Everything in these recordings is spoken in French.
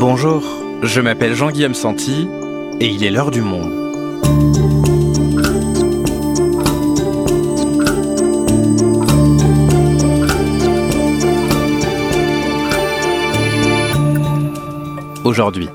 Bonjour, je m'appelle Jean-Guillaume Santi et il est l'heure du monde. Aujourd'hui,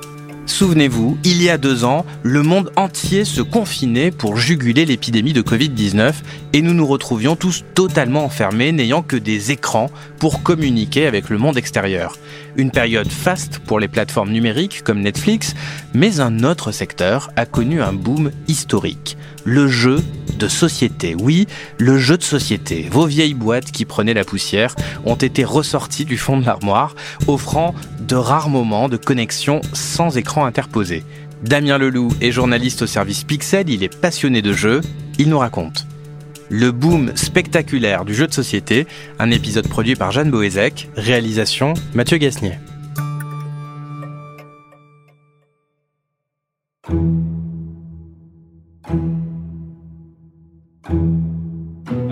Souvenez-vous, il y a deux ans, le monde entier se confinait pour juguler l'épidémie de Covid-19 et nous nous retrouvions tous totalement enfermés, n'ayant que des écrans pour communiquer avec le monde extérieur. Une période faste pour les plateformes numériques comme Netflix, mais un autre secteur a connu un boom historique. Le jeu de société. Oui, le jeu de société. Vos vieilles boîtes qui prenaient la poussière ont été ressorties du fond de l'armoire, offrant de rares moments de connexion sans écran interposé. Damien Leloup est journaliste au service Pixel, il est passionné de jeux, il nous raconte. Le boom spectaculaire du jeu de société, un épisode produit par Jeanne Boézek, réalisation Mathieu Gasnier.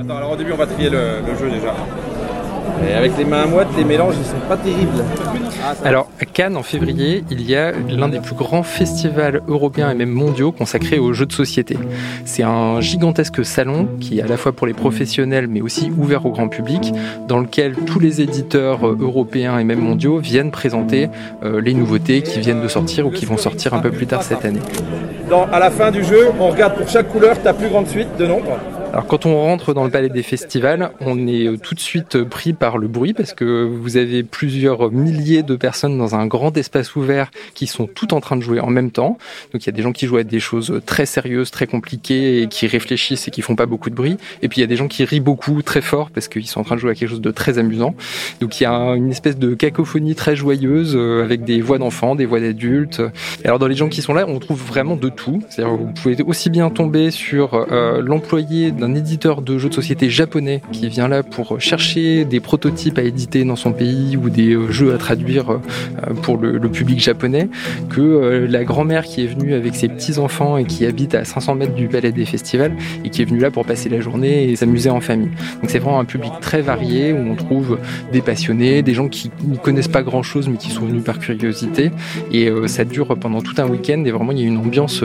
Attends, alors au début, on va trier le, le jeu déjà. Et avec les mains moites, les mélanges, ils sont pas terribles. Ah, Alors, à Cannes, en février, il y a l'un des plus grands festivals européens et même mondiaux consacrés aux jeux de société. C'est un gigantesque salon qui est à la fois pour les professionnels mais aussi ouvert au grand public, dans lequel tous les éditeurs euh, européens et même mondiaux viennent présenter euh, les nouveautés qui viennent de sortir ou qui vont sortir un peu plus tard cette année. Dans, à la fin du jeu, on regarde pour chaque couleur ta plus grande suite de nombres. Alors quand on rentre dans le palais des festivals, on est euh, tout de suite pris par le bruit parce que vous avez plusieurs milliers de personnes dans un grand espace ouvert qui sont toutes en train de jouer en même temps. Donc il y a des gens qui jouent à des choses très sérieuses, très compliquées et qui réfléchissent et qui font pas beaucoup de bruit. Et puis il y a des gens qui rient beaucoup, très fort parce qu'ils sont en train de jouer à quelque chose de très amusant. Donc il y a une espèce de cacophonie très joyeuse euh, avec des voix d'enfants, des voix d'adultes. Alors dans les gens qui sont là, on trouve vraiment de tout. C'est-à-dire vous pouvez aussi bien tomber sur euh, l'employé d'un éditeur de jeux de société japonais qui vient là pour chercher des prototypes à éditer dans son pays ou des euh, jeux à traduire euh, pour le, le public japonais, que euh, la grand-mère qui est venue avec ses petits-enfants et qui habite à 500 mètres du palais des festivals et qui est venue là pour passer la journée et s'amuser en famille. Donc c'est vraiment un public très varié où on trouve des passionnés, des gens qui ne connaissent pas grand-chose mais qui sont venus par curiosité et ça dure pendant tout un week-end et vraiment il y a une ambiance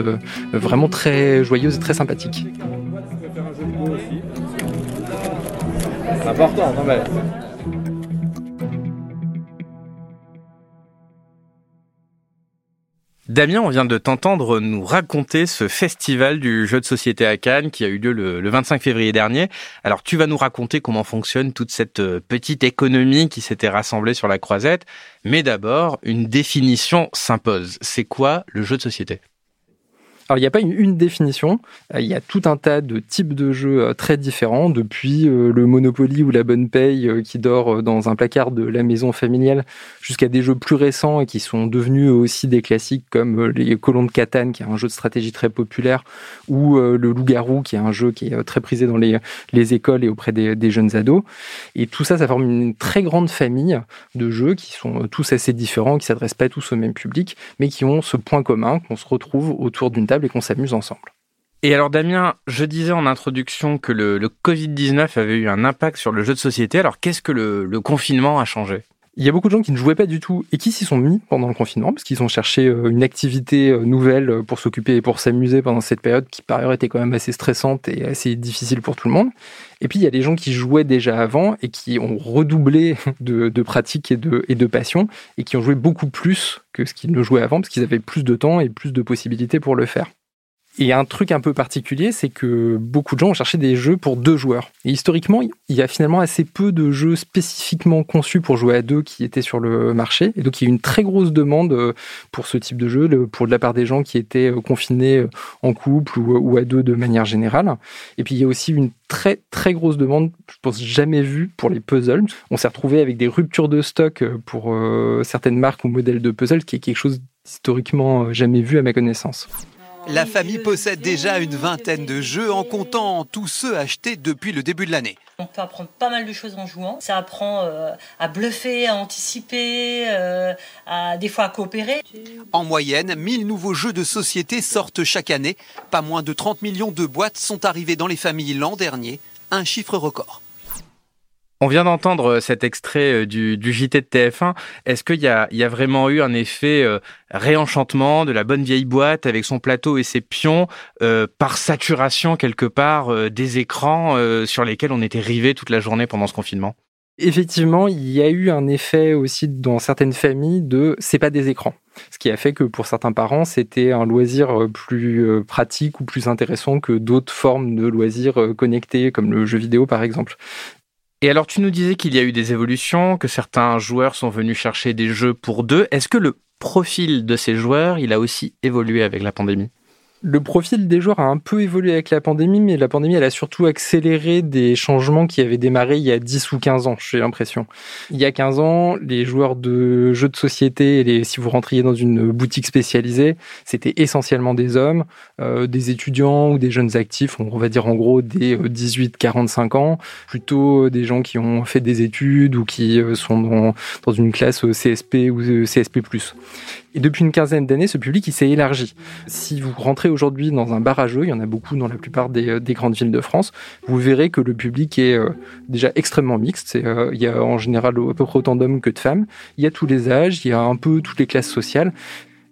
vraiment très joyeuse et très sympathique. Important. Damien, on vient de t'entendre nous raconter ce festival du jeu de société à Cannes qui a eu lieu le, le 25 février dernier. Alors tu vas nous raconter comment fonctionne toute cette euh, petite économie qui s'était rassemblée sur la croisette. Mais d'abord, une définition s'impose. C'est quoi le jeu de société? Alors, il n'y a pas une, définition. Euh, Il y a tout un tas de types de jeux euh, très différents, depuis euh, le Monopoly ou la bonne paye qui dort dans un placard de la maison familiale, jusqu'à des jeux plus récents et qui sont devenus aussi des classiques comme les Colons de Catane, qui est un jeu de stratégie très populaire, ou le Loup-garou, qui est un jeu qui est très prisé dans les, les écoles et auprès des, des jeunes ados. Et tout ça, ça forme une très grande famille de jeux qui sont tous assez différents, qui s'adressent pas tous au même public, mais qui ont ce point commun qu'on se retrouve autour d'une table et qu'on s'amuse ensemble. Et alors Damien, je disais en introduction que le, le Covid-19 avait eu un impact sur le jeu de société. Alors qu'est-ce que le confinement a changé? Il y a beaucoup de gens qui ne jouaient pas du tout et qui s'y sont mis pendant le confinement parce qu'ils ont cherché euh, une activité euh, nouvelle euh, pour s'occuper et pour s'amuser pendant cette période qui par ailleurs était quand même assez stressante et assez difficile pour tout le monde. Et puis il y a des gens qui jouaient déjà avant et qui ont redoublé de, de pratique et de, et passion et qui ont joué beaucoup plus que ce qu'ils ne jouaient avant parce qu'ils avaient plus de temps et plus de possibilités pour le faire. Et un truc un peu particulier, c'est que beaucoup de gens ont cherché des jeux pour deux joueurs. Et historiquement, il y a finalement assez peu de jeux spécifiquement conçus pour jouer à deux qui étaient sur le marché. Et donc il y a eu une très grosse demande euh, pour ce type de jeu, pour de la part des gens qui étaient euh, confinés euh, en couple ou, à deux de manière générale. Et puis il y a aussi une très très grosse demande, je pense jamais vue pour les puzzles. On s'est retrouvé avec des ruptures de stock pour certaines marques ou modèles de puzzles, qui est quelque chose historiquement jamais vu à ma connaissance. La famille possède déjà une vingtaine de jeux en comptant tous ceux achetés depuis le début de l'année. On peut apprendre pas mal de choses en jouant. Ça apprend euh, à bluffer, à anticiper, euh, à des fois à coopérer. En moyenne, 1000 nouveaux jeux de société sortent chaque année. Pas moins de 30 millions de boîtes sont arrivées dans les familles l'an dernier, un chiffre record. On vient d'entendre euh, cet extrait euh, du, JT de TF1. Est-ce qu'il y a, vraiment eu un effet euh, réenchantement de la bonne vieille boîte avec son plateau et ses pions par saturation quelque part des écrans sur lesquels on était rivé toute la journée pendant ce confinement? Effectivement, il y a eu un effet aussi dans certaines familles de c'est pas des écrans. Ce qui a fait que pour certains parents, c'était un loisir plus pratique ou plus intéressant que d'autres formes de loisirs connectés, comme le jeu vidéo par exemple. Et alors, tu nous disais qu'il y a eu des évolutions, que certains joueurs sont venus chercher des jeux pour deux. Est-ce que le profil de ces joueurs, il a aussi évolué avec la pandémie? Le profil des joueurs a un peu évolué avec la pandémie, mais la pandémie, elle a surtout accéléré des changements qui avaient démarré il y a 10 ou 15 ans, j'ai l'impression. Il y a 15 ans, les joueurs de jeux de société, si vous rentriez dans une boutique spécialisée, c'était essentiellement des hommes, euh, des étudiants ou des jeunes actifs, on va dire en gros des 18-45 euh, ans, plutôt des gens qui ont fait des études ou qui euh, sont dans, dans une classe CSP ou CSP+. Et depuis une quinzaine d'années, ce public s'est élargi. Si vous rentrez aujourd'hui dans un bar à jeux, il y en a beaucoup dans la plupart des, euh, grandes villes de France, vous verrez que le public est euh, déjà extrêmement mixte. Euh, il y a en général à peu près autant d'hommes que de femmes. Il y a tous les âges, il y a un peu toutes les classes sociales.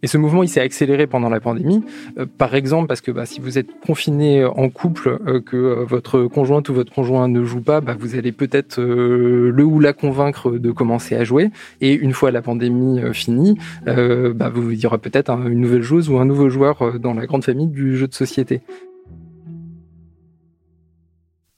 Et ce mouvement, il s'est accéléré pendant la pandémie. Euh, par exemple, parce que bah, si vous êtes confiné en couple, euh, que euh, votre conjointe ou votre conjoint ne joue pas, bah, vous allez peut-être le ou la convaincre de commencer à jouer. Et une fois la pandémie finie, bah, vous, il y aura peut-être une nouvelle joueuse ou un nouveau joueur dans la grande famille du jeu de société.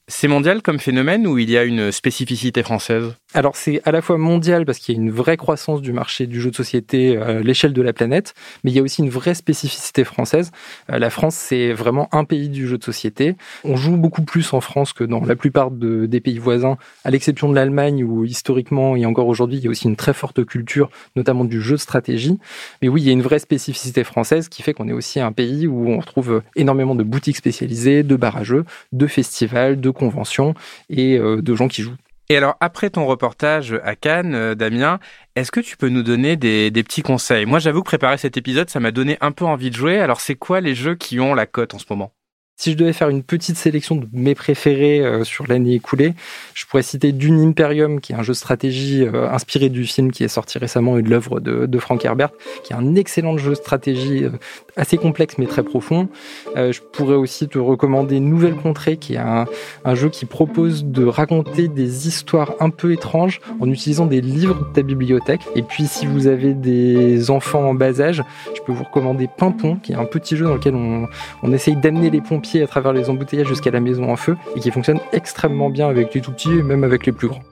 C'est mondial comme phénomène ou il y a une spécificité française? Alors c'est à la fois mondial parce qu'il y a une vraie croissance du marché du jeu de société à l'échelle de la planète, mais il y a aussi une vraie spécificité française. Euh, la France, c'est vraiment un pays du jeu de société. On joue beaucoup plus en France que dans la plupart des pays voisins, à l'exception de l'Allemagne où historiquement et encore aujourd'hui, il y a aussi une très forte culture, notamment du jeu de stratégie. Mais oui, il y a une vraie spécificité française qui fait qu'on est aussi un pays où on retrouve énormément de boutiques spécialisées, de jeux, de festivals, de conventions et euh, de gens qui jouent. Et alors, après ton reportage à Cannes, euh, Damien, est-ce que tu peux nous donner des, des petits conseils? Moi, j'avoue que préparer cet épisode, ça m'a donné un peu envie de jouer. Alors, c'est quoi les jeux qui ont la cote en ce moment? Si je devais faire une petite sélection de mes préférés euh, sur l'année écoulée, je pourrais citer Dune Imperium, qui est un jeu de stratégie euh, inspiré du film qui est sorti récemment et de l'œuvre de, Frank Herbert, qui est un excellent jeu de stratégie euh, assez complexe mais très profond. je pourrais aussi te recommander Nouvelle Contrée, qui est un, jeu qui propose de raconter des histoires un peu étranges en utilisant des livres de ta bibliothèque. Et puis si vous avez des enfants en bas âge, je peux vous recommander Pimpon, qui est un petit jeu dans lequel on essaye d'amener les pompiers à travers les embouteillages jusqu'à la maison en feu et qui fonctionne extrêmement bien avec les tout petits et même avec les plus grands.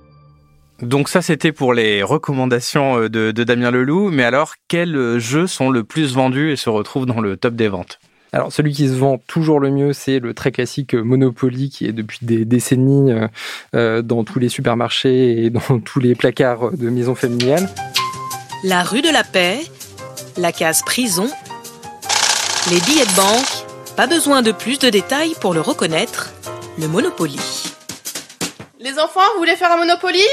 Donc ça c'était pour les recommandations euh, de, Damien Leloup, mais alors quels euh, jeux sont le plus vendus et se retrouvent dans le top des ventes? Alors celui qui se vend toujours le mieux, c'est le très classique Monopoly qui est depuis des décennies euh, dans tous les supermarchés et dans tous les placards de maisons familiales. La rue de la Paix, la case prison, les billets de banque pas besoin de plus de détails pour le reconnaître, le Monopoly. Les enfants, vous voulez faire un Monopoly?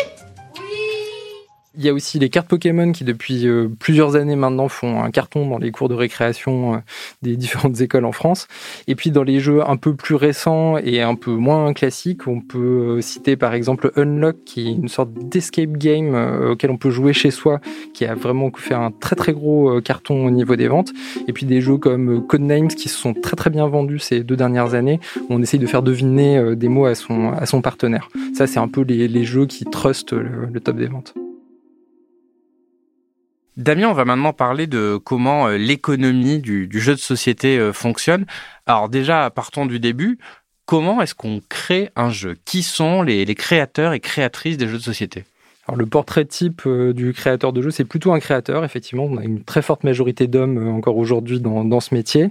Il y a aussi les cartes Pokémon qui depuis euh, plusieurs années maintenant font un carton dans les cours de récréation euh, des différentes écoles en France. Et puis dans les jeux un peu plus récents et un peu moins classiques, on peut euh, citer par exemple Unlock qui est une sorte d'escape game auquel on peut jouer chez soi, qui a vraiment fait un très très gros carton au niveau des ventes. Et puis des jeux comme Codenames qui se sont très très bien vendus ces deux dernières années, où on essaye de faire deviner des mots à son, à son partenaire. Ça c'est un peu les, les jeux qui trustent le top des ventes. Damien, on va maintenant parler de comment euh, l'économie du, jeu de société euh, fonctionne. Alors déjà, partons du début. Comment est-ce qu'on crée un jeu? Qui sont les, créateurs et créatrices des jeux de société? Alors le portrait type euh, du créateur de jeu, c'est plutôt un créateur, effectivement. On a une très forte majorité d'hommes encore aujourd'hui dans, dans, ce métier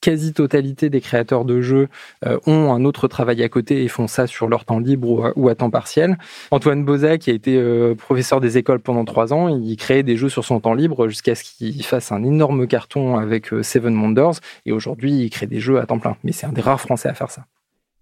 quasi-totalité des créateurs de jeux euh, ont un autre travail à côté et font ça sur leur temps libre ou à, temps partiel. Antoine Boza, qui a été euh, professeur des écoles pendant trois ans, il créait des jeux sur son temps libre jusqu'à ce qu'il fasse un énorme carton avec euh, Seven Wonders. Et aujourd'hui, il crée des jeux à temps plein. Mais c'est un des rares Français à faire ça.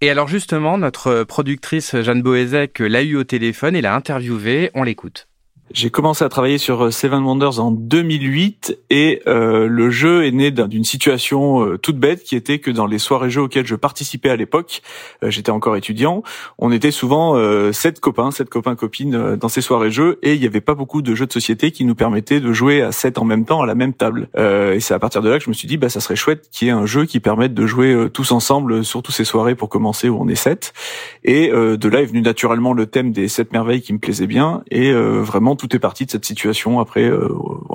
Et alors justement, notre productrice Jeanne Boézek l'a eu au téléphone et l'a interviewé. On l'écoute. J'ai commencé à travailler sur euh, Seven Wonders en 2008 et euh, le jeu est né d'une situation euh, toute bête qui était que dans les soirées jeux auxquelles je participais à l'époque, j'étais encore étudiant, on était souvent sept copains, sept copains copines dans ces soirées jeux et il n'y avait pas beaucoup de jeux de société qui nous permettaient de jouer à sept en même temps à la même table. et c'est à partir de là que je me suis dit bah ça serait chouette qu'il y ait un jeu qui permette de jouer tous ensemble sur toutes ces soirées pour commencer où on est sept. Et de là est venu naturellement le thème des sept merveilles qui me plaisait bien et vraiment tout est parti de cette situation. Après, euh,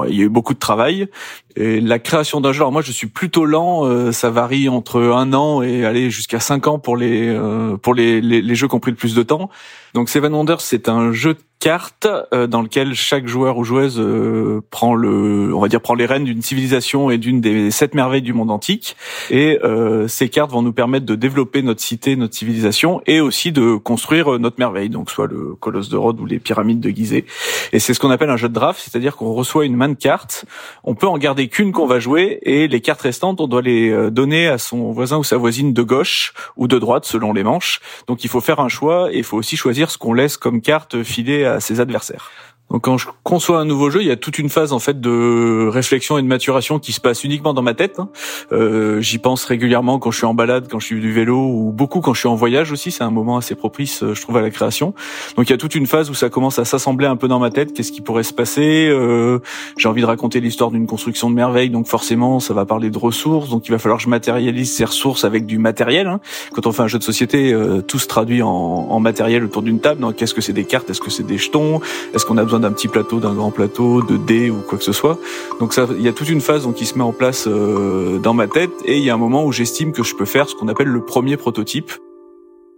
il y a eu beaucoup de travail. Et la création d'un jeu, alors moi je suis plutôt lent, euh, ça varie entre un an et aller jusqu'à cinq ans pour les euh, pour les, les, les, jeux qui ont pris le plus de temps. Donc Seven Wonders, c'est un jeu cartes euh, dans lequel chaque joueur ou joueuse euh, prend le, on va dire, prend les rênes d'une civilisation et d'une des sept merveilles du monde antique. Et euh, ces cartes vont nous permettre de développer notre cité, notre civilisation, et aussi de construire notre merveille, donc soit le colosse de Rhodes ou les pyramides de Gizeh. Et c'est ce qu'on appelle un jeu de draft, c'est-à-dire qu'on reçoit une main de cartes. On peut en garder qu'une qu'on va jouer, et les cartes restantes, on doit les donner à son voisin ou sa voisine de gauche ou de droite selon les manches. Donc il faut faire un choix, et il faut aussi choisir ce qu'on laisse comme carte filée ses adversaires. Donc quand je conçois un nouveau jeu, il y a toute une phase en fait de réflexion et de maturation qui se passe uniquement dans ma tête. Hein. Euh, J'y pense régulièrement quand je suis en balade, quand je suis du vélo ou beaucoup quand je suis en voyage aussi. C'est un moment assez propice, euh, je trouve, à la création. Donc il y a toute une phase où ça commence à s'assembler un peu dans ma tête. Qu'est-ce qui pourrait se passer euh, J'ai envie de raconter l'histoire d'une construction de merveille, donc forcément ça va parler de ressources. Donc il va falloir que je matérialise ces ressources avec du matériel. Hein. Quand on fait un jeu de société, euh, tout se traduit en, en matériel autour d'une table. Donc qu'est-ce que c'est des cartes? Est-ce que c'est des jetons? Est-ce qu'on a besoin d'un petit plateau, d'un grand plateau, de dés ou quoi que ce soit. Donc ça, il y a toute une phase donc qui se met en place euh, dans ma tête et il y a un moment où j'estime que je peux faire ce qu'on appelle le premier prototype.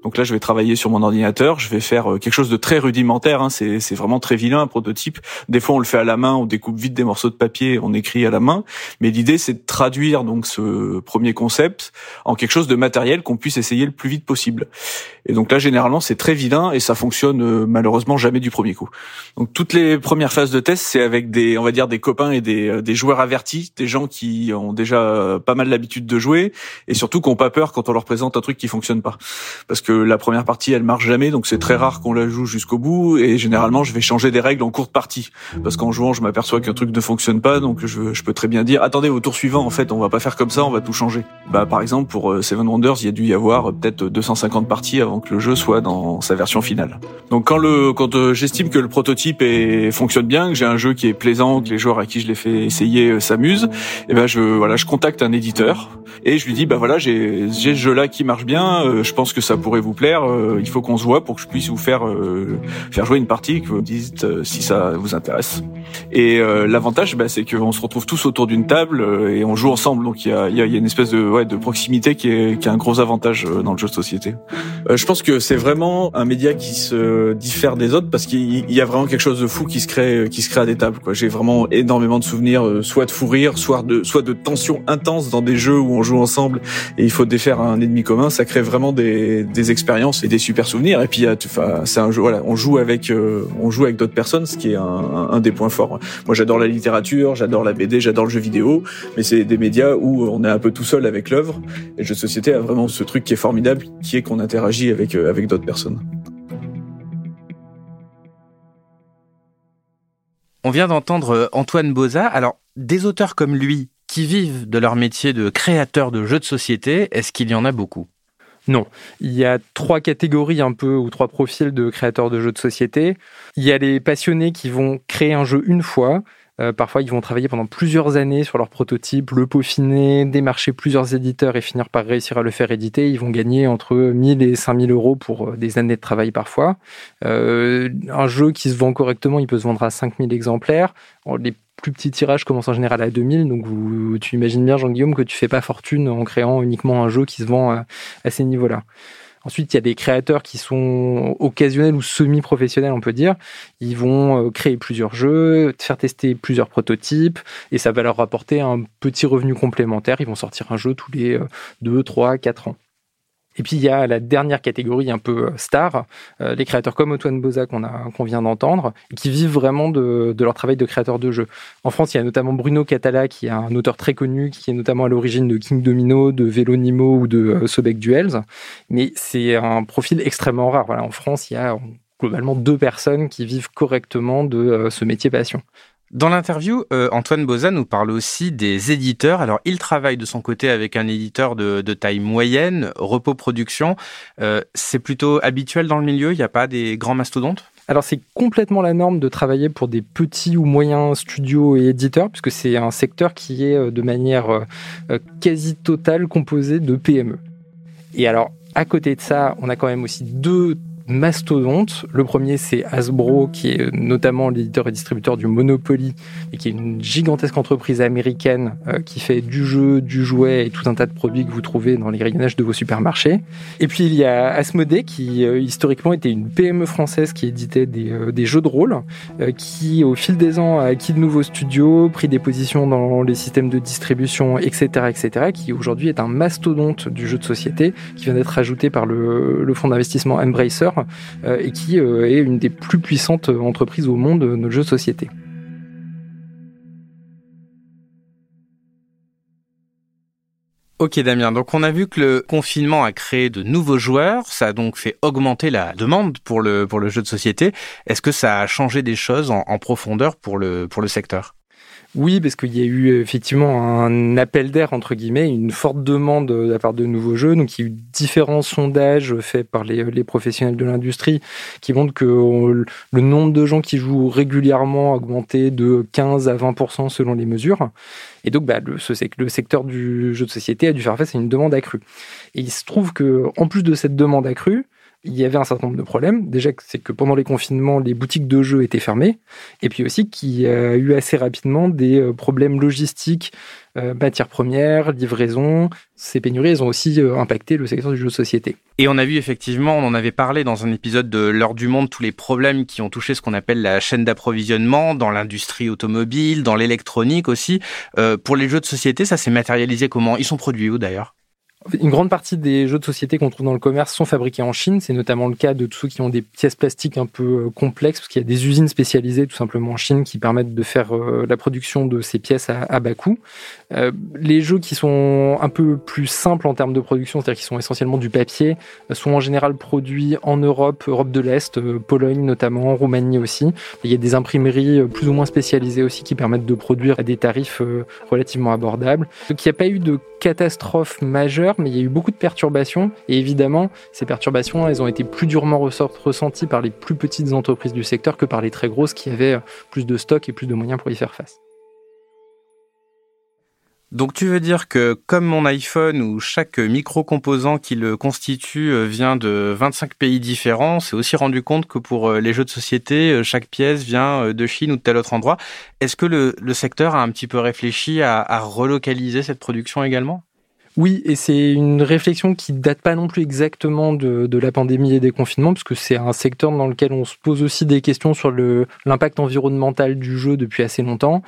Donc là, je vais travailler sur mon ordinateur, je vais faire euh, quelque chose de très rudimentaire. Hein. C'est, vraiment très vilain un prototype. Des fois, on le fait à la main, on découpe vite des morceaux de papier, on écrit à la main. Mais l'idée, c'est de traduire donc ce premier concept en quelque chose de matériel qu'on puisse essayer le plus vite possible. Et donc là, généralement, c'est très vilain et ça fonctionne euh, malheureusement jamais du premier coup. Donc toutes les premières phases de test, c'est avec des, on va dire, des copains et des, euh, des joueurs avertis, des gens qui ont déjà pas mal l'habitude de jouer et surtout qui n'ont pas peur quand on leur présente un truc qui fonctionne pas, parce que la première partie elle marche jamais, donc c'est très rare qu'on la joue jusqu'au bout. Et généralement, je vais changer des règles en courte partie, parce qu'en jouant, je m'aperçois qu'un truc ne fonctionne pas, donc je, je, peux très bien dire attendez au tour suivant, en fait, on va pas faire comme ça, on va tout changer. Bah par exemple pour euh, Seven Wonders, il y a dû y avoir euh, peut-être 250 parties avant que le jeu soit dans sa version finale. Donc quand le quand euh, j'estime que le prototype est, fonctionne bien, que j'ai un jeu qui est plaisant, que les joueurs à qui je l'ai fait essayer s'amusent, et eh ben je voilà je contacte un éditeur et je lui dis bah voilà j'ai j'ai ce jeu là qui marche bien, je pense que ça pourrait vous plaire, euh, il faut qu'on se voit pour que je puisse vous faire euh, faire jouer une partie, que vous me dites euh, si ça vous intéresse. Et l'avantage, bah, c'est qu'on se retrouve tous autour d'une table et on joue ensemble. Donc il y a, y a, une espèce de, ouais, de proximité qui est, qui est un gros avantage dans le jeu de société. je pense que c'est vraiment un média qui se diffère des autres parce qu'il y a vraiment quelque chose de fou qui se crée, qui se crée à des tables. J'ai vraiment énormément de souvenirs, soit de fou rire, soit de, soit de tension intense dans des jeux où on joue ensemble et il faut défaire un ennemi commun. Ça crée vraiment des, des expériences et des super souvenirs. Et puis, c'est euh, on joue avec d'autres personnes, ce qui est un, un, des points forts. Moi, j'adore la littérature, j'adore la BD, j'adore le jeu vidéo, mais c'est des médias où on est un peu tout seul avec l'œuvre. Et le jeu de société a vraiment ce truc qui est formidable, qui est qu'on interagit avec euh, avec d'autres personnes. On vient d'entendre euh, Antoine Boza. Alors, des auteurs comme lui qui vivent de leur métier de créateur de jeux de société, est-ce qu'il y en a beaucoup? Non, il y a trois catégories un peu ou trois profils de créateurs de jeux de société. Il y a les passionnés qui vont créer un jeu une fois. Euh, parfois, ils vont travailler pendant plusieurs années sur leur prototype, le peaufiner, démarcher plusieurs éditeurs et finir par réussir à le faire éditer. Ils vont gagner entre 1000 et 5000 euros pour euh, des années de travail parfois. Euh, un jeu qui se vend correctement, il peut se vendre à 5000 exemplaires. Plus petits tirages commencent en général à 2000, donc tu imagines bien, Jean-Guillaume, que tu fais pas fortune en créant uniquement un jeu qui se vend à, ces niveaux-là. Ensuite, il y a des créateurs qui sont occasionnels ou semi-professionnels, on peut dire. Ils vont euh, créer plusieurs jeux, faire tester plusieurs prototypes, et ça va leur rapporter un petit revenu complémentaire. Ils vont sortir un jeu tous les 2, 3, 4 ans. Et puis il y a la dernière catégorie un peu euh, star, euh, les créateurs comme Antoine Boza qu'on qu'on vient d'entendre, qui vivent vraiment de, de, leur travail de créateur de jeux. En France, il y a notamment Bruno Catala, qui est un auteur très connu, qui est notamment à l'origine de King Domino, de Vélonimo ou de euh, Sobek Duels. Mais c'est un profil extrêmement rare. Voilà, en France, il y a globalement deux personnes qui vivent correctement de ce métier passion. Dans l'interview, Antoine Boza nous parle aussi des éditeurs. Alors, il travaille de son côté avec un éditeur de, taille moyenne, Repos Production. c'est plutôt habituel dans le milieu, il n'y a pas des grands mastodontes? Alors c'est complètement la norme de travailler pour des petits ou moyens studios et éditeurs, puisque c'est un secteur qui est euh, de manière euh, euh, quasi totale composé de PME. Et alors, à côté de ça, on a quand même aussi deux mastodonte. Le premier, c'est Hasbro, qui est notamment l'éditeur et distributeur du Monopoly, et qui est une gigantesque entreprise américaine euh, qui fait du jeu, du jouet et tout un tas de produits que vous trouvez dans les rayonnages de vos supermarchés. Et puis il y a Asmodee, qui euh, historiquement était une PME française qui éditait des, euh, des jeux de rôle, qui au fil des ans a acquis de nouveaux studios, pris des positions dans les systèmes de distribution, etc., etc., qui aujourd'hui est un mastodonte du jeu de société, qui vient d'être ajouté par le, le fonds d'investissement Embracer euh, et qui euh, est une des plus puissantes entreprises au monde de jeux de société. Ok Damien, donc on a vu que le confinement a créé de nouveaux joueurs, ça a donc fait augmenter la demande pour le, pour le jeu de société. Est-ce que ça a changé des choses en, en profondeur pour le, pour le secteur? Oui, parce qu'il y a eu effectivement un appel d'air, entre guillemets, une forte demande de la part de nouveaux jeux. Donc, il y a eu différents sondages faits par les, les professionnels de l'industrie qui montrent que le nombre de gens qui jouent régulièrement a augmenté de 15 à 20 selon les mesures. Et donc, bah, le, le secteur du jeu de société a dû faire face à une demande accrue. Et il se trouve que, en plus de cette demande accrue, il y avait un certain nombre de problèmes. Déjà, c'est que pendant les confinements, les boutiques de jeux étaient fermées. Et puis aussi qu'il y a eu assez rapidement des euh, problèmes logistiques, euh, matières premières, livraison. Ces pénuries, elles ont aussi euh, impacté le secteur du jeu de société. Et on a vu effectivement, on en avait parlé dans un épisode de L'heure du monde, tous les problèmes qui ont touché ce qu'on appelle la chaîne d'approvisionnement dans l'industrie automobile, dans l'électronique aussi. pour les jeux de société, ça s'est matérialisé comment? Ils sont produits où d'ailleurs? Une grande partie des jeux de société qu'on trouve dans le commerce sont fabriqués en Chine. C'est notamment le cas de tous ceux qui ont des pièces plastiques un peu euh, complexes, parce qu'il y a des usines spécialisées tout simplement en Chine qui permettent de faire euh, la production de ces pièces à, bas coût. Euh, les jeux qui sont un peu plus simples en termes de production, c'est-à-dire qui sont essentiellement du papier, sont en général produits en Europe, Europe de l'Est, Pologne notamment, Roumanie aussi. Il y a des imprimeries plus ou moins spécialisées aussi qui permettent de produire à des tarifs relativement abordables. Donc il n'y a pas eu de catastrophe majeure, mais il y a eu beaucoup de perturbations. Et évidemment, ces perturbations, elles ont été plus durement ressenties par les plus petites entreprises du secteur que par les très grosses qui avaient plus de stock et plus de moyens pour y faire face. Donc tu veux dire que comme mon iPhone où chaque micro-composant qui le constitue euh, vient de 25 pays différents, c'est aussi rendu compte que pour euh, les jeux de société, euh, chaque pièce vient de Chine ou de tel autre endroit. Est-ce que le, secteur a un petit peu réfléchi à relocaliser cette production également? Oui, et c'est une réflexion qui date pas non plus exactement de, la pandémie et des confinements, parce que c'est un secteur dans lequel on se pose aussi des questions sur l'impact environnemental du jeu depuis assez longtemps.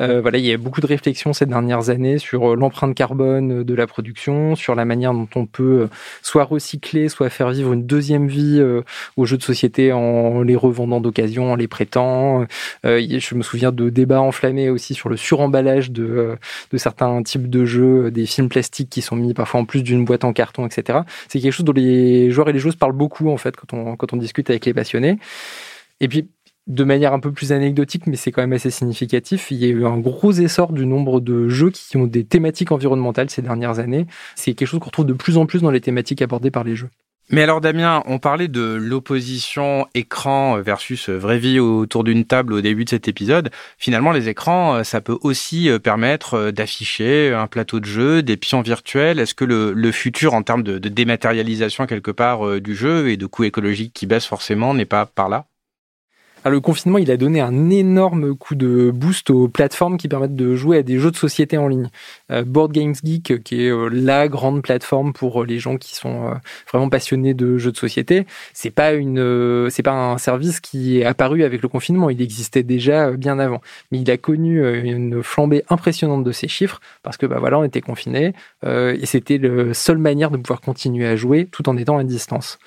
Euh, voilà, il y a beaucoup de réflexions ces dernières années sur l'empreinte carbone de la production, sur la manière dont on peut euh, soit recycler, soit faire vivre une deuxième vie euh, aux jeux de société en les revendant d'occasion, en les prêtant. Euh, je me souviens de débats enflammés aussi sur le suremballage de, de certains types de jeux, des films plastiques qui sont mis parfois en plus d'une boîte en carton, etc. C'est quelque chose dont les joueurs et les joueuses parlent beaucoup en fait quand on, quand on discute avec les passionnés. Et puis de manière un peu plus anecdotique, mais c'est quand même assez significatif, il y a eu un gros essor du nombre de jeux qui ont des thématiques environnementales ces dernières années. C'est quelque chose qu'on retrouve de plus en plus dans les thématiques abordées par les jeux. Mais alors Damien, on parlait de l'opposition écran versus vraie vie autour d'une table au début de cet épisode. Finalement, les écrans, ça peut aussi euh, permettre euh, d'afficher un plateau de jeu, des pions virtuels. Est-ce que le, futur en termes de, dématérialisation quelque part euh, du jeu et de coûts écologiques qui baissent forcément n'est pas par là? Le confinement, il a donné un énorme coup de boost aux plateformes qui permettent de jouer à des jeux de société en ligne. Euh, Board Games Geek, qui est euh, la grande plateforme pour euh, les gens qui sont vraiment passionnés de jeux de société, c'est pas une, c'est pas un service qui est apparu avec le confinement. Il existait déjà bien avant, mais il a connu une flambée impressionnante de ses chiffres parce que bah voilà, on était confinés et c'était la seule manière de pouvoir continuer à jouer tout en étant à distance.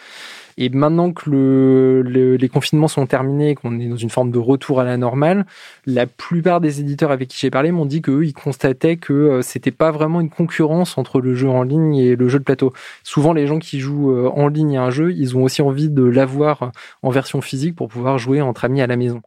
Et maintenant que le, les confinements sont terminés, qu'on est dans une forme de retour à la normale, la plupart des éditeurs avec qui j'ai parlé m'ont dit qu'eux, ils constataient que euh, c'était pas vraiment une concurrence entre le jeu en ligne et le jeu de plateau. Souvent, les gens qui jouent euh, en ligne à un jeu, ils ont aussi envie de l'avoir en version physique pour pouvoir jouer entre amis à la maison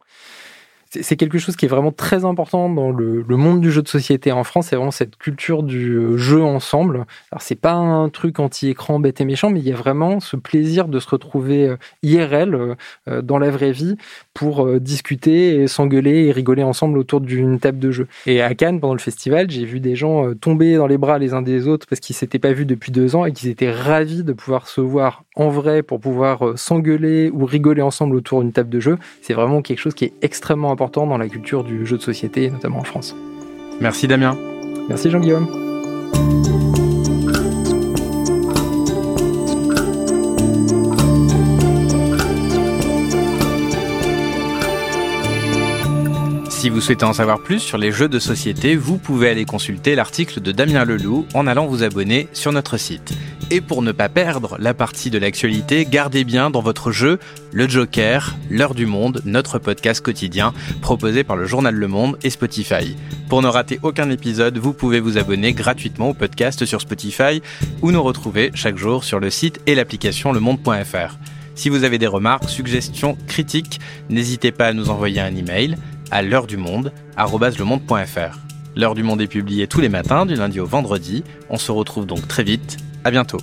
c'est quelque chose qui est vraiment très important dans le, monde du jeu de société en France. C'est vraiment cette culture du euh, jeu ensemble. Alors c'est pas un truc anti-écran bête et méchant, mais il y a vraiment ce plaisir de se retrouver euh, IRL euh, dans la vraie vie pour discuter s'engueuler et rigoler ensemble autour d'une table de jeu. Et à Cannes, pendant le festival, j'ai vu des gens tomber dans les bras les uns des autres parce qu'ils s'étaient pas vus depuis deux ans et qu'ils étaient ravis de pouvoir se voir en vrai pour pouvoir s'engueuler ou rigoler ensemble autour d'une table de jeu. C'est vraiment quelque chose qui est extrêmement important dans la culture du jeu de société, notamment en France. Merci Damien. Merci Jean-Guillaume. Si vous souhaitez en savoir plus sur les jeux de société, vous pouvez aller consulter l'article de Damien Leloup en allant vous abonner sur notre site. Et pour ne pas perdre la partie de l'actualité, gardez bien dans votre jeu le Joker, l'heure du monde, notre podcast quotidien proposé par le journal Le Monde et Spotify. Pour ne rater aucun épisode, vous pouvez vous abonner gratuitement au podcast sur Spotify ou nous retrouver chaque jour sur le site et l'application lemonde.fr. Si vous avez des remarques, suggestions, critiques, n'hésitez pas à nous envoyer un email à l'heure du monde, @lemonde.fr. L'heure du monde est publiée tous les matins, du lundi au vendredi. On se retrouve donc très vite. À bientôt.